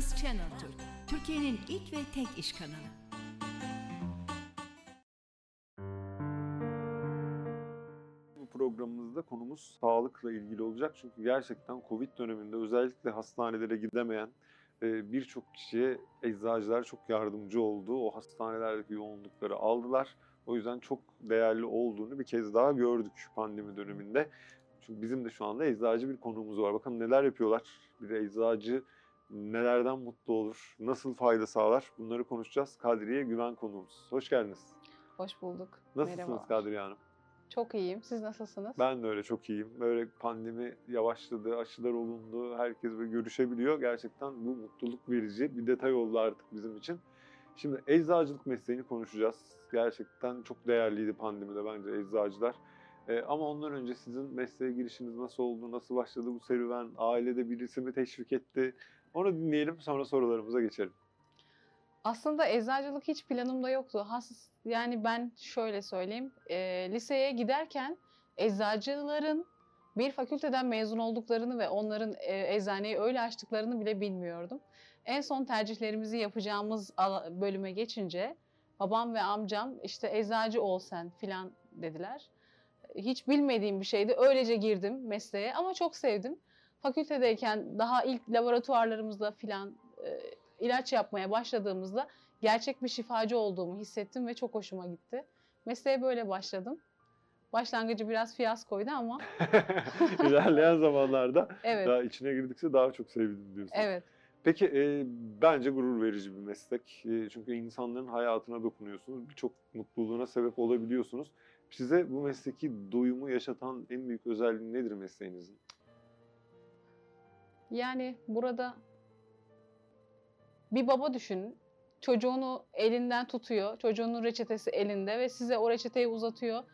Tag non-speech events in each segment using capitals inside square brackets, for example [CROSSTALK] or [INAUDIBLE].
Finans Channel Türk, Türkiye'nin ilk ve tek iş kanalı. Bu programımızda konumuz sağlıkla ilgili olacak. Çünkü gerçekten Covid döneminde özellikle hastanelere gidemeyen e, birçok kişiye eczacılar çok yardımcı oldu. O hastanelerdeki yoğunlukları aldılar. O yüzden çok değerli olduğunu bir kez daha gördük pandemi döneminde. Çünkü bizim de şu anda eczacı bir konuğumuz var. Bakalım neler yapıyorlar. Bir eczacı nelerden mutlu olur, nasıl fayda sağlar bunları konuşacağız. Kadriye Güven konuğumuz. Hoş geldiniz. Hoş bulduk. Nasılsınız. Kadriye Hanım? Çok iyiyim. Siz nasılsınız? Ben de öyle çok iyiyim. Böyle pandemi yavaşladı, aşılar olundu, herkes böyle görüşebiliyor. Gerçekten bu mutluluk verici bir detay oldu artık bizim için. Şimdi eczacılık mesleğini konuşacağız. Gerçekten çok değerliydi pandemide bence eczacılar. Ee, ama ondan önce sizin mesleğe girişiniz nasıl oldu, nasıl başladı bu serüven, ailede birisi mi teşvik etti? Onu dinleyelim sonra sorularımıza geçelim. Aslında eczacılık hiç planımda yoktu. Has, yani ben şöyle söyleyeyim. e, liseye giderken eczacıların bir fakülteden mezun olduklarını ve onların e, eczaneyi öyle açtıklarını bile bilmiyordum. En son tercihlerimizi yapacağımız bölüme geçince babam ve amcam işte eczacı ol sen filan dediler. Hiç bilmediğim bir şeydi. Öylece girdim mesleğe ama çok sevdim. Fakültedeyken daha ilk laboratuvarlarımızda filan e, ilaç yapmaya başladığımızda gerçek bir şifacı olduğumu hissettim ve çok hoşuma gitti. Mesleğe böyle başladım. Başlangıcı biraz fiyaskoydu ama [LAUGHS] İlerleyen zamanlarda evet, daha içine girdikçe daha çok sevdim diyorsun. evet. Peki e, bence gurur verici bir meslek. E, çünkü insanların hayatına dokunuyorsunuz. Birçok mutluluğuna sebep olabiliyorsunuz. Size bu mesleki doyumu yaşatan en büyük özelliği nedir mesleğinizin? Yani burada bir baba düşünün. Çocuğunu elinden tutuyor. Çocuğunun reçetesi elinde ve size o reçeteyi uzatıyor.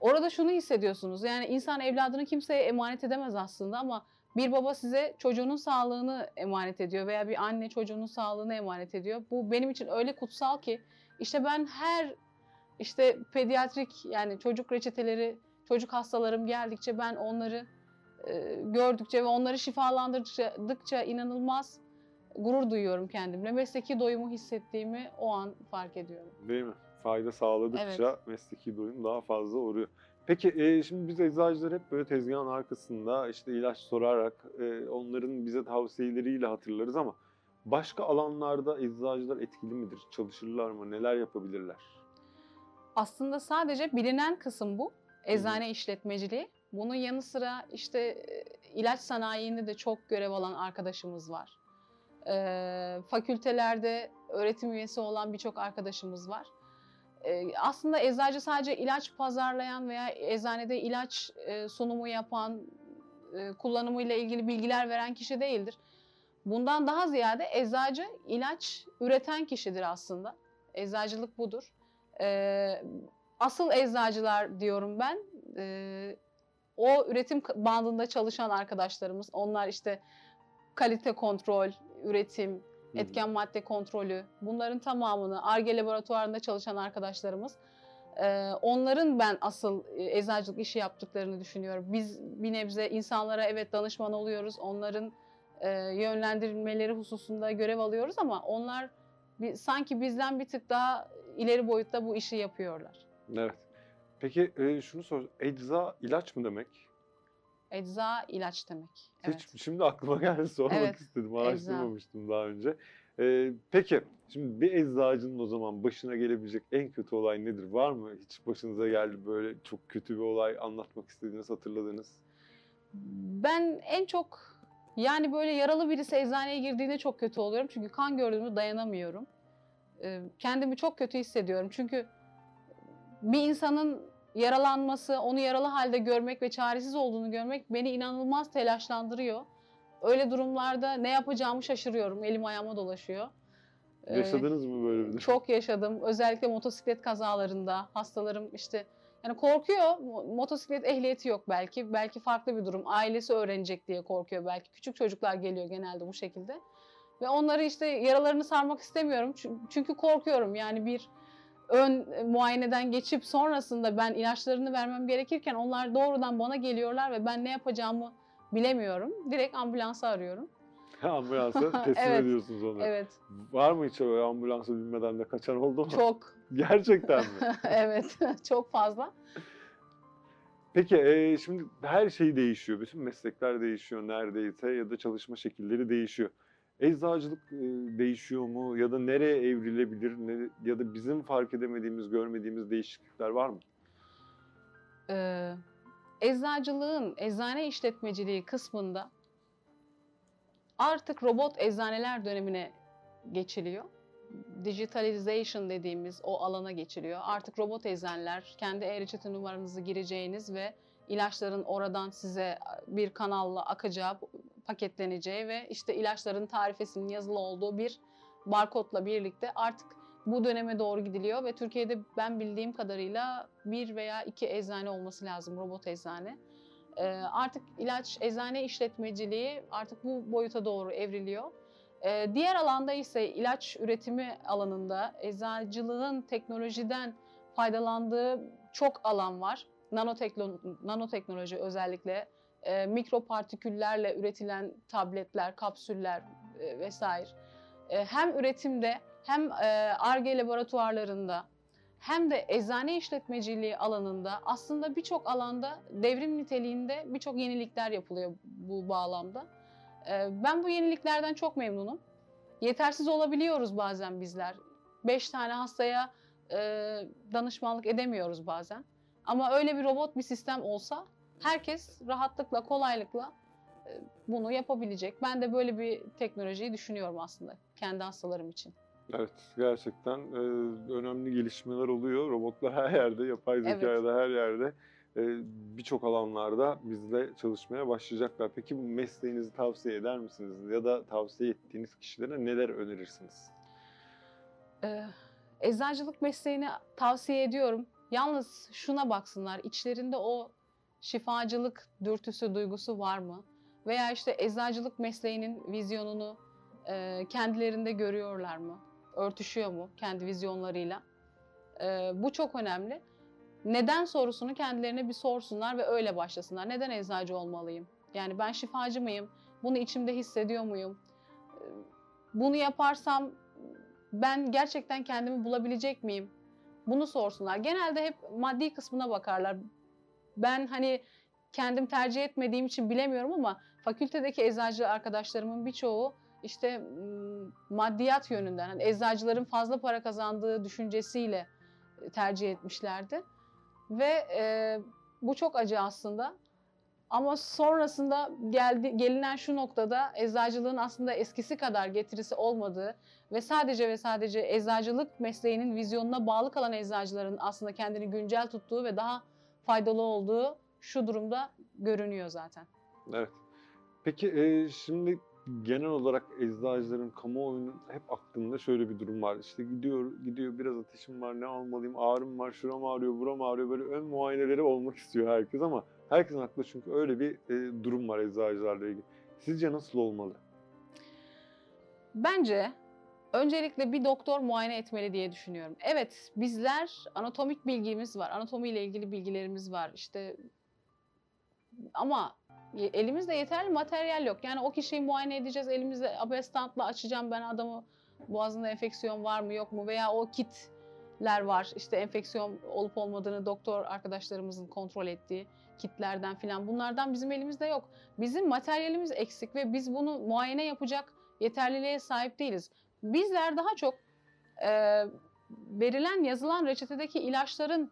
Orada şunu hissediyorsunuz. Yani insan evladını kimseye emanet edemez aslında ama bir baba size çocuğunun sağlığını emanet ediyor veya bir anne çocuğunun sağlığını emanet ediyor. Bu benim için öyle kutsal ki işte ben her işte pediatrik yani çocuk reçeteleri, çocuk hastalarım geldikçe ben onları gördükçe ve onları şifalandırdıkça inanılmaz gurur duyuyorum kendimle. Mesleki doyumu hissettiğimi o an fark ediyorum. Değil mi? Fayda sağladıkça mesleki doyum daha fazla oluyor. Peki e, şimdi biz eczacılar hep böyle tezgahın arkasında işte ilaç sorarak e, onların bize tavsiyeleriyle hatırlarız ama başka alanlarda eczacılar etkili midir? Çalışırlar mı? Neler yapabilirler? Aslında sadece bilinen kısım bu. Eczane işletmeciliği. Bunun yanı sıra işte e, ilaç sanayinde de çok görev alan arkadaşımız var. Ee, fakültelerde öğretim üyesi olan birçok arkadaşımız var. Ee, aslında eczacı sadece ilaç pazarlayan veya eczanede ilaç e, sunumu yapan, e, kullanımıyla ilgili bilgiler veren kişi değildir. Bundan daha ziyade eczacı ilaç üreten kişidir aslında. Eczacılık budur. Ee, asıl eczacılar diyorum ben. Ee, o üretim bandında çalışan arkadaşlarımız. Onlar işte kalite kontrol, üretim, hı. etken madde kontrolü bunların tamamını ARGE laboratuvarında çalışan arkadaşlarımız. Onların ben asıl eczacılık işi yaptıklarını düşünüyorum. Biz bir nebze insanlara evet danışman oluyoruz. Onların yönlendirilmeleri hususunda görev alıyoruz ama onlar sanki bizden bir tık daha ileri boyutta bu işi yapıyorlar. Evet. Peki e, şunu sor. Ecza ilaç mı demek? Ecza ilaç demek. Evet. Hiç şimdi aklıma geldi sormak Evet, istedim. Araştırmamıştım daha önce. Ee, peki şimdi bir eczacının o zaman başına gelebilecek en kötü olay nedir? Var mı hiç başınıza geldi böyle çok kötü bir olay anlatmak istediğiniz, hatırladığınız? Ben en çok yani böyle yaralı birisi eczaneye girdiğinde çok kötü oluyorum. Çünkü kan gördüğümde dayanamıyorum. Ee, Kendimi çok kötü hissediyorum. Çünkü bir insanın yaralanması, onu yaralı halde görmek ve çaresiz olduğunu görmek beni inanılmaz telaşlandırıyor. Öyle durumlarda ne yapacağımı şaşırıyorum. Elim ayağıma dolaşıyor. Ee, Yaşadınız mı böyle bir? Çok yaşadım. Özellikle motosiklet kazalarında hastalarım işte yani korkuyor. Mo- Motosiklet ehliyeti yok belki. Belki farklı bir durum. Ailesi öğrenecek diye korkuyor belki. Küçük çocuklar geliyor genelde bu şekilde. Ve onları işte yaralarını sarmak istemiyorum. Çü- Çünkü korkuyorum. Yani bir ön e, muayeneden geçip sonrasında ben ilaçlarını vermem gerekirken onlar doğrudan bana geliyorlar ve ben ne yapacağımı bilemiyorum. Direkt ambulansı arıyorum. [LAUGHS] Ambulansa [LAUGHS] teslim Evet. ediyorsunuz onu. Evet, Var mı hiç öyle ambulansa binmeden de kaçan oldu mu? çok. [LAUGHS] Gerçekten mi? evet, çok fazla. Peki e, şimdi her şey değişiyor. Bütün meslekler değişiyor neredeyse ya da çalışma şekilleri değişiyor. Eczacılık değişiyor mu ya da nereye evrilebilir ne, ya da bizim fark edemediğimiz, görmediğimiz değişiklikler var mı? Ee, eczacılığın, eczane işletmeciliği kısmında artık robot eczaneler dönemine geçiliyor. Digitalization dediğimiz o alana geçiliyor. Artık robot eczaneler kendi e-reçete numaranızı gireceğiniz ve ilaçların oradan size bir kanalla akacağı, paketleneceği ve işte ilaçların tarifesinin yazılı olduğu bir barkodla birlikte artık bu döneme doğru gidiliyor ve Türkiye'de ben bildiğim kadarıyla bir veya iki eczane olması lazım robot eczane. Ee, artık ilaç eczane işletmeciliği artık bu boyuta doğru evriliyor. Ee, diğer alanda ise ilaç üretimi alanında eczacılığın teknolojiden faydalandığı çok alan var. Nanotekno- nanoteknoloji özellikle e, mikropartiküllerle üretilen tabletler, kapsüller e, vesaire. E, hem üretimde hem ARGE laboratuvarlarında hem de eczane işletmeciliği alanında aslında birçok alanda devrim niteliğinde birçok yenilikler yapılıyor bu bağlamda. E, ben bu yeniliklerden çok memnunum. Yetersiz olabiliyoruz bazen bizler. Beş tane hastaya e, danışmanlık edemiyoruz bazen. Ama öyle bir robot bir sistem olsa herkes rahatlıkla, kolaylıkla e, bunu yapabilecek. Ben de böyle bir teknolojiyi düşünüyorum aslında kendi hastalarım için. Evet, gerçekten e, önemli gelişmeler oluyor. Robotlar her yerde, yapay zeka Evet. da her yerde. E, Birçok alanlarda bizle çalışmaya başlayacaklar. Peki bu mesleğinizi tavsiye eder misiniz? Ya da tavsiye ettiğiniz kişilere neler önerirsiniz? Ee, eczacılık mesleğini tavsiye ediyorum. Yalnız şuna baksınlar, içlerinde o şifacılık dürtüsü, duygusu var mı? Veya işte eczacılık mesleğinin vizyonunu e, kendilerinde görüyorlar mı? Örtüşüyor mu kendi vizyonlarıyla? Ee, bu çok önemli. Neden sorusunu kendilerine bir sorsunlar ve öyle başlasınlar. Neden eczacı olmalıyım? Yani ben şifacı mıyım? Bunu içimde hissediyor muyum? Ee, Bunu yaparsam ben gerçekten kendimi bulabilecek miyim? Bunu sorsunlar. Genelde hep maddi kısmına bakarlar. Ben hani kendim tercih etmediğim için bilemiyorum ama fakültedeki eczacı arkadaşlarımın birçoğu işte maddiyat yönünden, hani eczacıların fazla para kazandığı düşüncesiyle e, tercih etmişlerdi. Ve e, bu çok acı aslında. Ama sonrasında geldi, gelinen şu noktada eczacılığın aslında eskisi kadar getirisi olmadığı ve sadece ve sadece eczacılık mesleğinin vizyonuna bağlı kalan eczacıların aslında kendini güncel tuttuğu ve daha faydalı olduğu şu durumda görünüyor zaten. Evet. Peki e, şimdi genel olarak eczacıların kamuoyunun hep aklında şöyle bir durum var. İşte gidiyor gidiyor biraz ateşim var ne almalıyım ağrım var şuram ağrıyor buram ağrıyor böyle ön muayeneleri olmak istiyor herkes ama herkesin aklında çünkü öyle bir e, durum var eczacılarla ilgili. Sizce nasıl olmalı? Bence öncelikle bir doktor muayene etmeli diye düşünüyorum. Evet, bizler anatomik bilgimiz var, anatomiyle ilgili bilgilerimiz var. İşte ama elimizde yeterli materyal yok. Yani o kişiyi muayene edeceğiz, elimizde abestantla açacağım ben adamı boğazında enfeksiyon var mı yok mu veya o kitler var. İşte enfeksiyon olup olmadığını doktor arkadaşlarımızın kontrol ettiği kitlerden filan bunlardan bizim elimizde yok. Bizim materyalimiz eksik ve biz bunu muayene yapacak yeterliliğe sahip değiliz. Bizler daha çok e, verilen yazılan reçetedeki ilaçların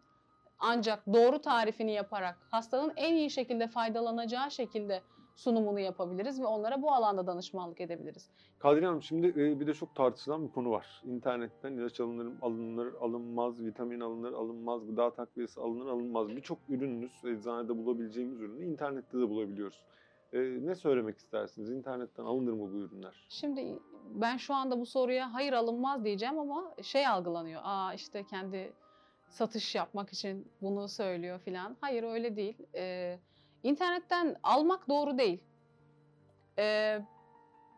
ancak doğru tarifini yaparak hastanın en iyi şekilde faydalanacağı şekilde sunumunu yapabiliriz ve onlara bu alanda danışmanlık edebiliriz. Kadriye Hanım şimdi e, bir de çok tartışılan bir konu var. İnternetten ilaç alınır, alınır, alınmaz, vitamin alınır, alınmaz, gıda takviyesi alınır, alınmaz. Birçok ürününüz, eczanede bulabileceğimiz ürünü internette de bulabiliyoruz. E, ne söylemek istersiniz? İnternetten alınır mı bu ürünler? Şimdi ben şu anda bu soruya hayır alınmaz diyeceğim ama şey algılanıyor. Aa işte kendi satış yapmak için bunu söylüyor filan. Hayır öyle değil. Ee, internetten almak doğru değil. Ee,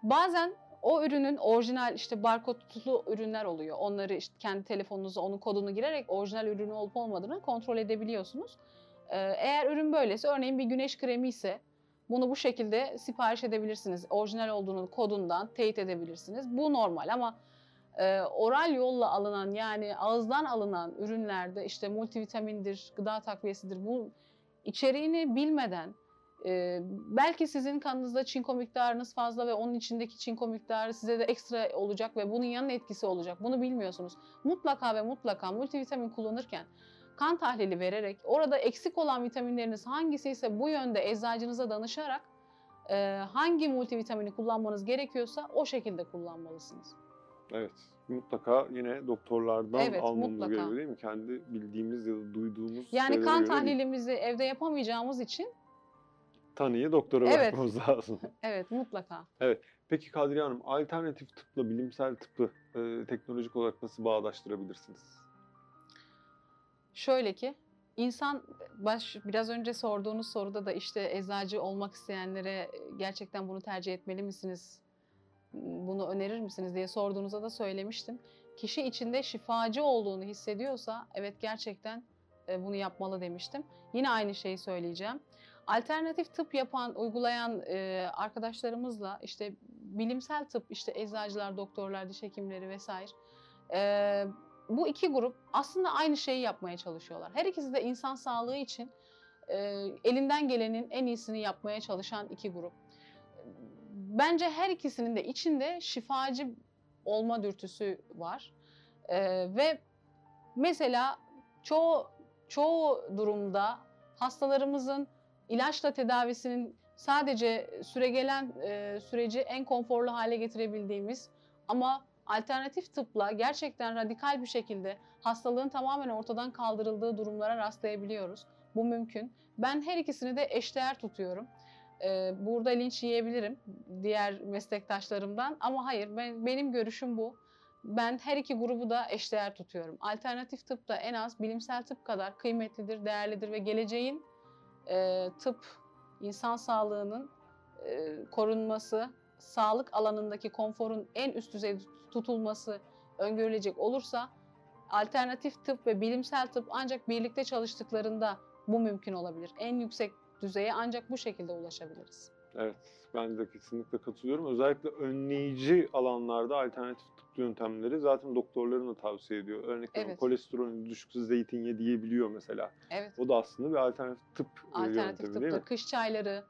bazen o ürünün orijinal işte barkodlu ürünler oluyor. Onları işte kendi telefonunuza onun kodunu girerek orijinal ürünü olup olmadığını kontrol edebiliyorsunuz. Ee, eğer ürün böylese örneğin bir güneş kremi ise Bunu bu şekilde sipariş edebilirsiniz. Orijinal olduğunu kodundan teyit edebilirsiniz. Bu normal ama e, oral yolla alınan yani ağızdan alınan ürünlerde işte multivitamindir, gıda takviyesidir bu içeriğini bilmeden e, belki sizin kanınızda çinko miktarınız fazla ve onun içindeki çinko miktarı size de ekstra olacak ve bunun yan etkisi olacak. Bunu bilmiyorsunuz. Mutlaka ve mutlaka multivitamin kullanırken kan tahlili vererek orada eksik olan vitaminleriniz hangisi ise bu yönde eczacınıza danışarak e, hangi multivitamini kullanmanız gerekiyorsa o şekilde kullanmalısınız. Evet. Mutlaka yine doktorlardan Evet, almamız mutlaka. gerekiyor değil mi? Kendi bildiğimiz ya da duyduğumuz Yani kan tahlilimizi evde yapamayacağımız için Tanıyı doktora Evet. bırakmamız lazım. [LAUGHS] evet mutlaka. Peki Kadriye Hanım, alternatif tıpla bilimsel tıbbı e, teknolojik olarak nasıl bağdaştırabilirsiniz? Şöyle ki insan baş biraz önce sorduğunuz soruda da işte eczacı olmak isteyenlere gerçekten bunu tercih etmeli misiniz? Bunu önerir misiniz diye sorduğunuzda da söylemiştim. Kişi içinde şifacı olduğunu hissediyorsa evet gerçekten e, bunu yapmalı demiştim. Yine aynı şeyi söyleyeceğim. Alternatif tıp yapan, uygulayan e, arkadaşlarımızla işte bilimsel tıp, işte eczacılar, doktorlar, diş hekimleri vesaire e, bu iki grup aslında aynı şeyi yapmaya çalışıyorlar. Her ikisi de insan sağlığı için e, elinden gelenin en iyisini yapmaya çalışan iki grup. Bence her ikisinin de içinde şifacı olma dürtüsü var. E, ve mesela çoğu çoğu durumda hastalarımızın ilaçla tedavisinin sadece süregelen e, süreci en konforlu hale getirebildiğimiz ama alternatif tıpla gerçekten radikal bir şekilde hastalığın tamamen ortadan kaldırıldığı durumlara rastlayabiliyoruz. Bu mümkün. Ben her ikisini de eşdeğer tutuyorum. Ee, burada linç yiyebilirim diğer meslektaşlarımdan ama hayır ben, benim görüşüm bu. Ben her iki grubu da eşdeğer tutuyorum. Alternatif tıp da en az bilimsel tıp kadar kıymetlidir, değerlidir ve geleceğin e, tıp, insan sağlığının e, korunması, sağlık alanındaki konforun en üst düzeyde tutulması öngörülecek olursa alternatif tıp ve bilimsel tıp ancak birlikte çalıştıklarında bu mümkün olabilir. En yüksek düzeye ancak bu şekilde ulaşabiliriz. Evet, ben de kesinlikle katılıyorum. Özellikle önleyici alanlarda alternatif tıp yöntemleri zaten doktorların da tavsiye ediyor. Örnek veriyorum Evet. kolesterolün düşükse zeytin ye diyebiliyor mesela. Evet. O da aslında bir alternatif tıp e, Alternatif yöntemi değil mi? tıpta kış çayları,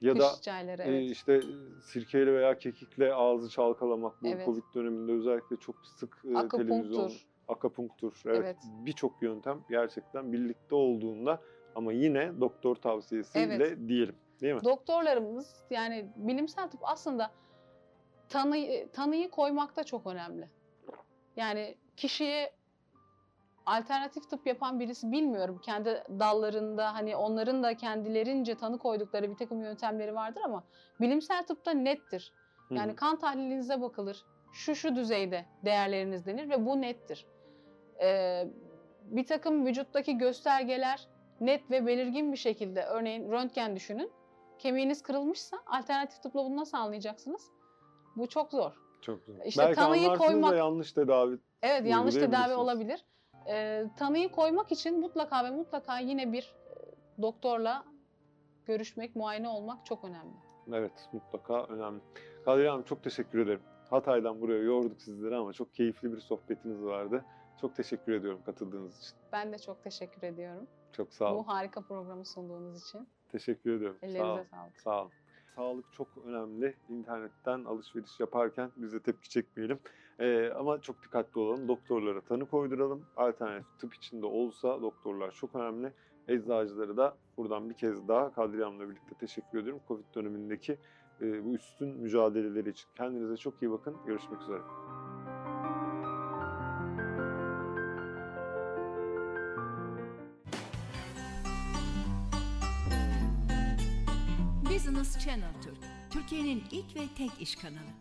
Ya kış da çayları e, evet. işte sirkeyle veya kekikle ağzı çalkalamak bu Evet. Covid döneminde özellikle çok sık e, televizyon, Akupunktur. akapunktur. Evet. Evet. Birçok yöntem gerçekten birlikte olduğunda ama yine doktor tavsiyesiyle Evet. diyelim. Değil mi? Doktorlarımız yani bilimsel tıp aslında tanıyı, tanıyı koymakta çok önemli. Yani kişiye alternatif tıp yapan birisi bilmiyorum. Kendi dallarında hani onların da kendilerince tanı koydukları bir takım yöntemleri vardır ama bilimsel tıpta nettir. Yani hı. kan tahlilinize bakılır. Şu şu düzeyde değerleriniz denir ve bu nettir. Ee, bir takım vücuttaki göstergeler net ve belirgin bir şekilde örneğin röntgen düşünün. Kemiğiniz kırılmışsa alternatif tıpla bunu nasıl anlayacaksınız? Bu çok zor. Çok güzel. İşte Belki tanıyı anlarsınız da koymak- yanlış tedavi. Evet yanlış tedavi olabilir. Ee, tanıyı koymak için mutlaka ve mutlaka yine bir e, doktorla görüşmek, muayene olmak çok önemli. Evet mutlaka önemli. Kadriye Hanım çok teşekkür ederim. Hatay'dan buraya yorduk sizleri ama çok keyifli bir sohbetiniz vardı. Çok teşekkür ediyorum katıldığınız için. Ben de çok teşekkür ediyorum. Çok sağ olun. Bu harika programı sunduğunuz için. Teşekkür ediyorum. Sağ olun. Ellerinize sağlık. Sağ olun. Sağlık çok önemli. İnternetten alışveriş yaparken biz de tepki çekmeyelim. Ee, ama çok dikkatli olalım. Doktorlara tanı koyduralım. Alternatif tıp içinde olsa doktorlar çok önemli. Eczacıları da buradan bir kez daha Kadriye Hanım'la birlikte teşekkür ediyorum. Covid dönemindeki e, bu üstün mücadeleleri için. Kendinize çok iyi bakın. Görüşmek üzere. Business Channel Türk, Türkiye'nin ilk ve tek iş kanalı.